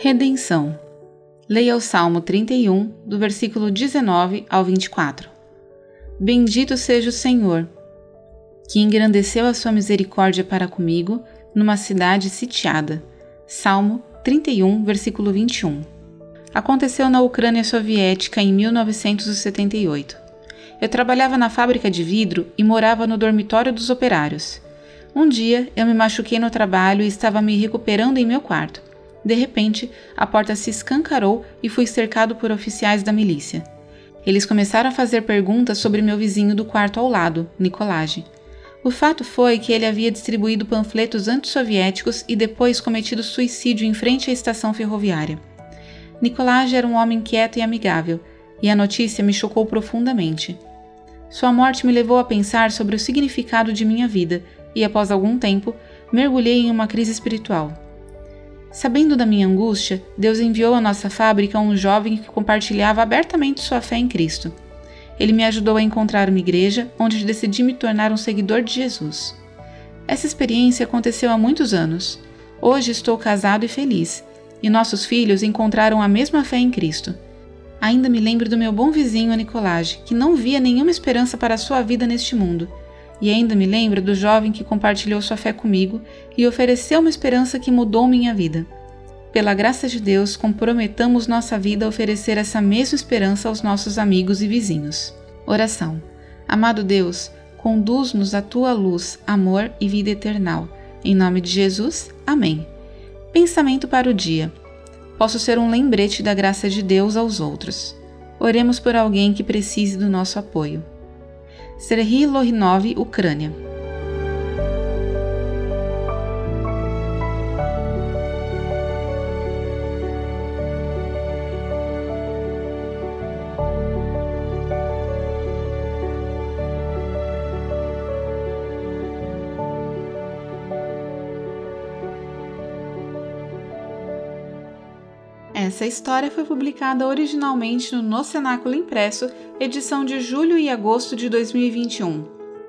Redenção. Leia o Salmo 31, do versículo 19 ao 24. Bendito seja o Senhor, que engrandeceu a sua misericórdia para comigo numa cidade sitiada. Salmo 31, versículo 21. Aconteceu na Ucrânia Soviética em 1978. Eu trabalhava na fábrica de vidro e morava no dormitório dos operários. Um dia eu me machuquei no trabalho e estava me recuperando em meu quarto. De repente, a porta se escancarou e fui cercado por oficiais da milícia. Eles começaram a fazer perguntas sobre meu vizinho do quarto ao lado, Nicolage. O fato foi que ele havia distribuído panfletos antissoviéticos e depois cometido suicídio em frente à estação ferroviária. Nicolage era um homem quieto e amigável, e a notícia me chocou profundamente. Sua morte me levou a pensar sobre o significado de minha vida e, após algum tempo, mergulhei em uma crise espiritual. Sabendo da minha angústia, Deus enviou à nossa fábrica um jovem que compartilhava abertamente sua fé em Cristo. Ele me ajudou a encontrar uma igreja onde decidi me tornar um seguidor de Jesus. Essa experiência aconteceu há muitos anos. Hoje estou casado e feliz, e nossos filhos encontraram a mesma fé em Cristo. Ainda me lembro do meu bom vizinho Nicolage, que não via nenhuma esperança para sua vida neste mundo e ainda me lembro do jovem que compartilhou sua fé comigo e ofereceu uma esperança que mudou minha vida. Pela graça de Deus, comprometamos nossa vida a oferecer essa mesma esperança aos nossos amigos e vizinhos. Oração. Amado Deus, conduz-nos à tua luz, amor e vida eternal. Em nome de Jesus, amém. Pensamento para o dia. Posso ser um lembrete da graça de Deus aos outros. Oremos por alguém que precise do nosso apoio. Serhiy Lorinov, Ucrânia. Essa história foi publicada originalmente no No Cenáculo Impresso, edição de julho e agosto de 2021.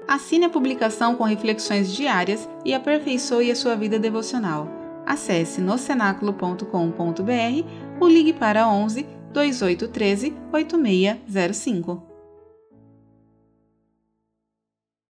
Assine a publicação com reflexões diárias e aperfeiçoe a sua vida devocional. Acesse nocenáculo.com.br ou ligue para 11 2813 8605.